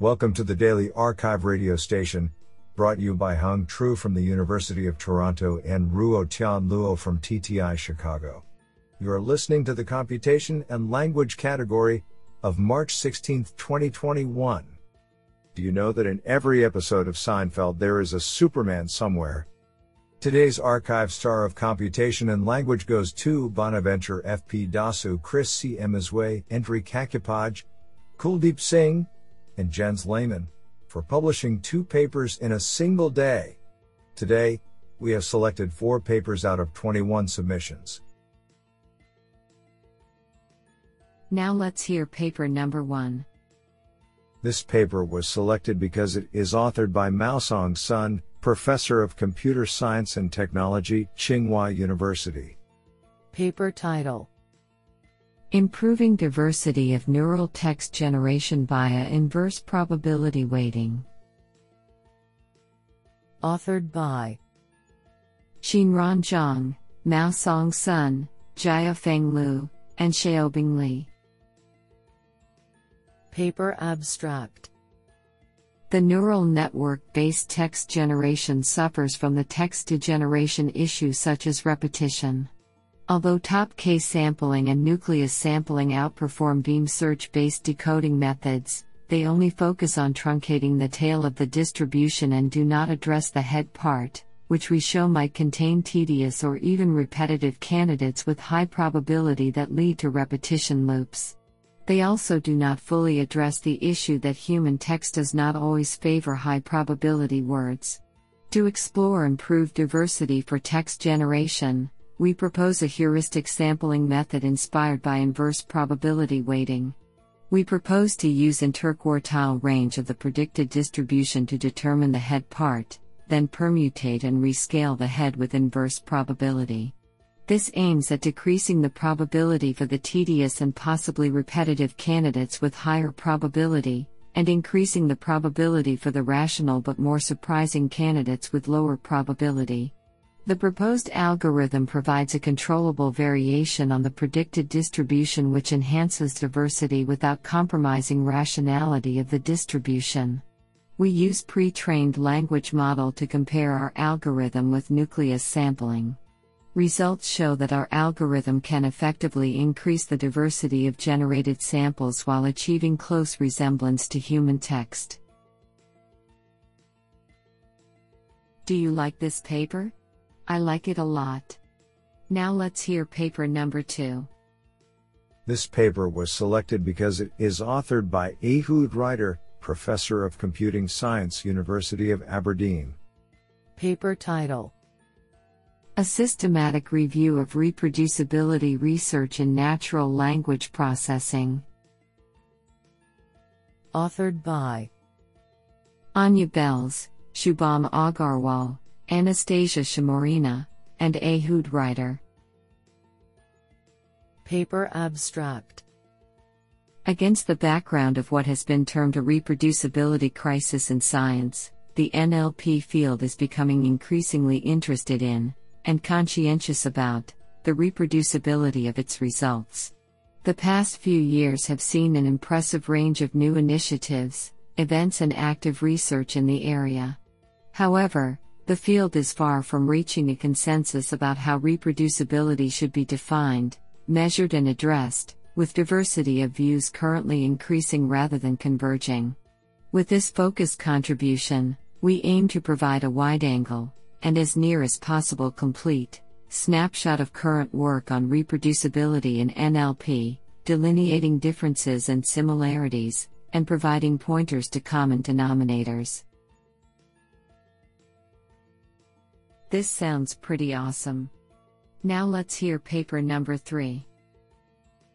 Welcome to the Daily arXiv radio station, brought you by Hung Tru from the University of Toronto and Ruo Tian Luo from TTI Chicago. You are listening to the Computation and Language category of March 16, 2021. Do you know that in every episode of Seinfeld there is a Superman somewhere? Today's arXiv star of computation and language goes to Bonaventure F.P. Dossou, Chris C. Emezue, Endri Kacupaj, Kuldeep Singh, and Jens Lehmann for publishing two papers in a single day. Today, we have selected four papers out of 21 submissions. Now let's hear paper number one. This paper was selected because it is authored by Maosong Sun, Professor of Computer Science and Technology, Tsinghua University. Paper title Improving diversity of neural text generation via inverse probability weighting. Authored by Xinran Zhang, Maosong Sun, Jia Jiafeng Liu, and Xiaobing Li. Paper abstract The neural network based text generation suffers from the text degeneration issue, such as repetition. Although top K sampling and nucleus sampling outperform beam search based decoding methods, they only focus on truncating the tail of the distribution and do not address the head part, which we show might contain tedious or even repetitive candidates with high probability that lead to repetition loops. They also do not fully address the issue that human text does not always favor high probability words. To explore improved diversity for text generation, we propose a heuristic sampling method inspired by inverse probability weighting. We propose to use interquartile range of the predicted distribution to determine the head part, then permutate and rescale the head with inverse probability. This aims at decreasing the probability for the tedious and possibly repetitive candidates with higher probability, and increasing the probability for the rational but more surprising candidates with lower probability. The proposed algorithm provides a controllable variation on the predicted distribution which enhances diversity without compromising rationality of the distribution. We use pre trained language model to compare our algorithm with nucleus sampling. Results show that our algorithm can effectively increase the diversity of generated samples while achieving close resemblance to human text. Do you like this paper? I like it a lot. Now let's hear paper number two. This paper was selected because it is authored by Ehud Reiter, Professor of Computing Science, University of Aberdeen. Paper title A systematic review of reproducibility research in natural language processing. Authored by Anya Belz, Shubham Agarwal, Anastasia Shimorina, and Ehud Reiter. Paper abstract Against the background of what has been termed a reproducibility crisis in science, the NLP field is becoming increasingly interested in, and conscientious about, the reproducibility of its results. The past few years have seen an impressive range of new initiatives, events, and active research in the area. However, the field is far from reaching a consensus about how reproducibility should be defined, measured, and addressed, with diversity of views currently increasing rather than converging. With this focused contribution, we aim to provide a wide angle, and as near as possible complete, snapshot of current work on reproducibility in NLP, delineating differences and similarities, and providing pointers to common denominators. This sounds pretty awesome. Now let's hear paper number 3.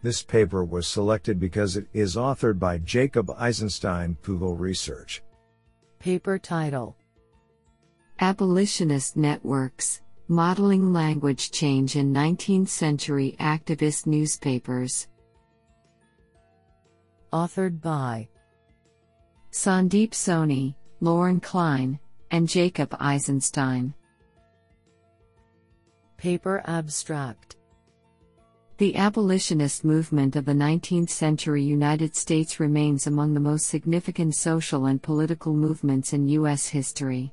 This paper was selected because it is authored by Jacob Eisenstein, Google Research. Paper title Abolitionist Networks Modeling Language Change in 19th Century Activist Newspapers. Authored by Sandeep Soni, Lauren Klein, and Jacob Eisenstein. Paper abstract The abolitionist movement of the 19th century United States remains among the most significant social and political movements in U.S. history.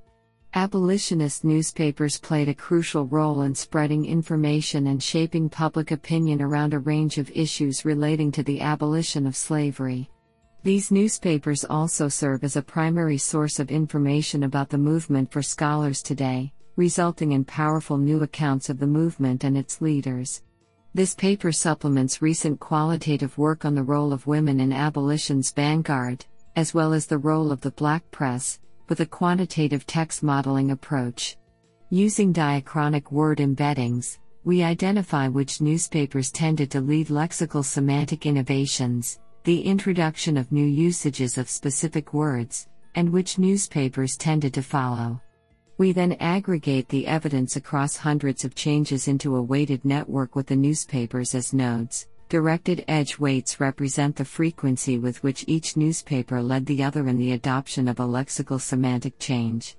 Abolitionist newspapers played a crucial role in spreading information and shaping public opinion around a range of issues relating to the abolition of slavery. These newspapers also serve as a primary source of information about the movement for scholars today, resulting in powerful new accounts of the movement and its leaders. This paper supplements recent qualitative work on the role of women in abolition's vanguard, as well as the role of the black press, with a quantitative text modeling approach. Using diachronic word embeddings, we identify which newspapers tended to lead lexical semantic innovations, the introduction of new usages of specific words, and which newspapers tended to follow. We then aggregate the evidence across hundreds of changes into a weighted network with the newspapers as nodes. Directed edge weights represent the frequency with which each newspaper led the other in the adoption of a lexical semantic change.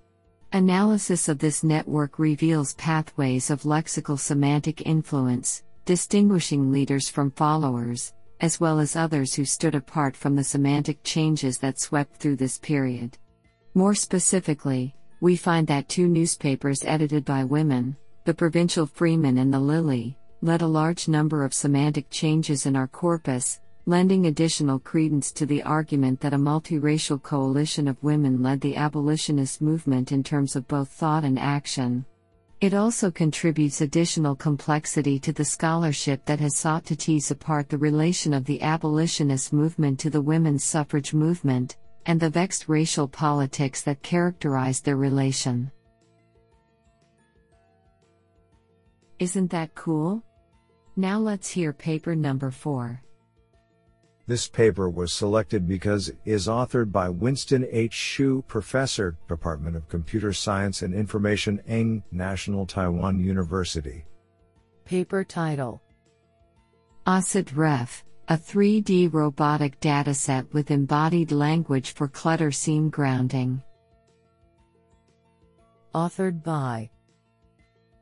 Analysis of this network reveals pathways of lexical semantic influence, distinguishing leaders from followers, as well as others who stood apart from the semantic changes that swept through this period. More specifically, we find that two newspapers edited by women, the Provincial Freeman and the Lily, led a large number of semantic changes in our corpus, lending additional credence to the argument that a multiracial coalition of women led the abolitionist movement in terms of both thought and action. It also contributes additional complexity to the scholarship that has sought to tease apart the relation of the abolitionist movement to the women's suffrage movement, and the vexed racial politics that characterized their relation. Isn't that cool? Now let's hear paper number 4. This paper was selected because it is authored by Winston H. Hsu, Professor, Department of Computer Science and Information, Eng, National Taiwan University. Paper title OCID Ref a 3D robotic dataset with embodied language for clutter scene grounding. Authored by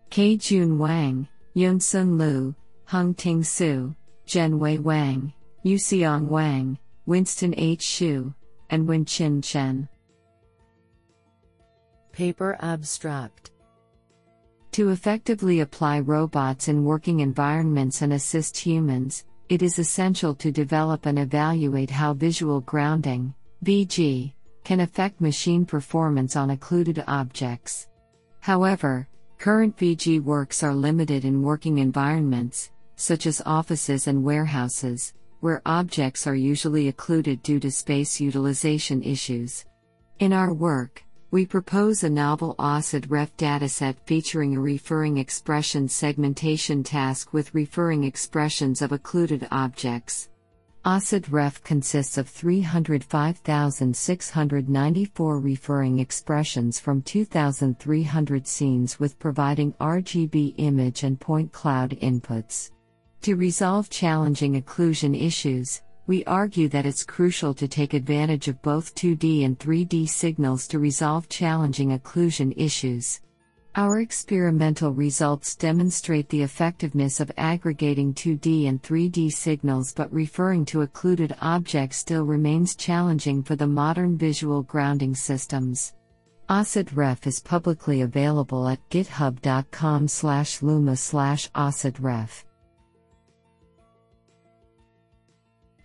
K. Jun Wang, Yunsun Liu, Hung Ting Su, Zhenwei Wang, Yuxiang Wang, Winston H. Hsu, and Wenqin Chen. Paper Abstract To effectively apply robots in working environments and assist humans, it is essential to develop and evaluate how visual grounding, VG, can affect machine performance on occluded objects. However, current VG works are limited in working environments, such as offices and warehouses, where objects are usually occluded due to space utilization issues. In our work, we propose a novel OCID ref dataset featuring a referring expression segmentation task with referring expressions of occluded objects. OCID ref consists of 305,694 referring expressions from 2,300 scenes with providing RGB image and point cloud inputs. To resolve challenging occlusion issues, we argue that it's crucial to take advantage of both 2D and 3D signals to resolve challenging occlusion issues. Our experimental results demonstrate the effectiveness of aggregating 2D and 3D signals, but referring to occluded objects still remains challenging for the modern visual grounding systems. OCID-REF is publicly available at github.com slash luma slash.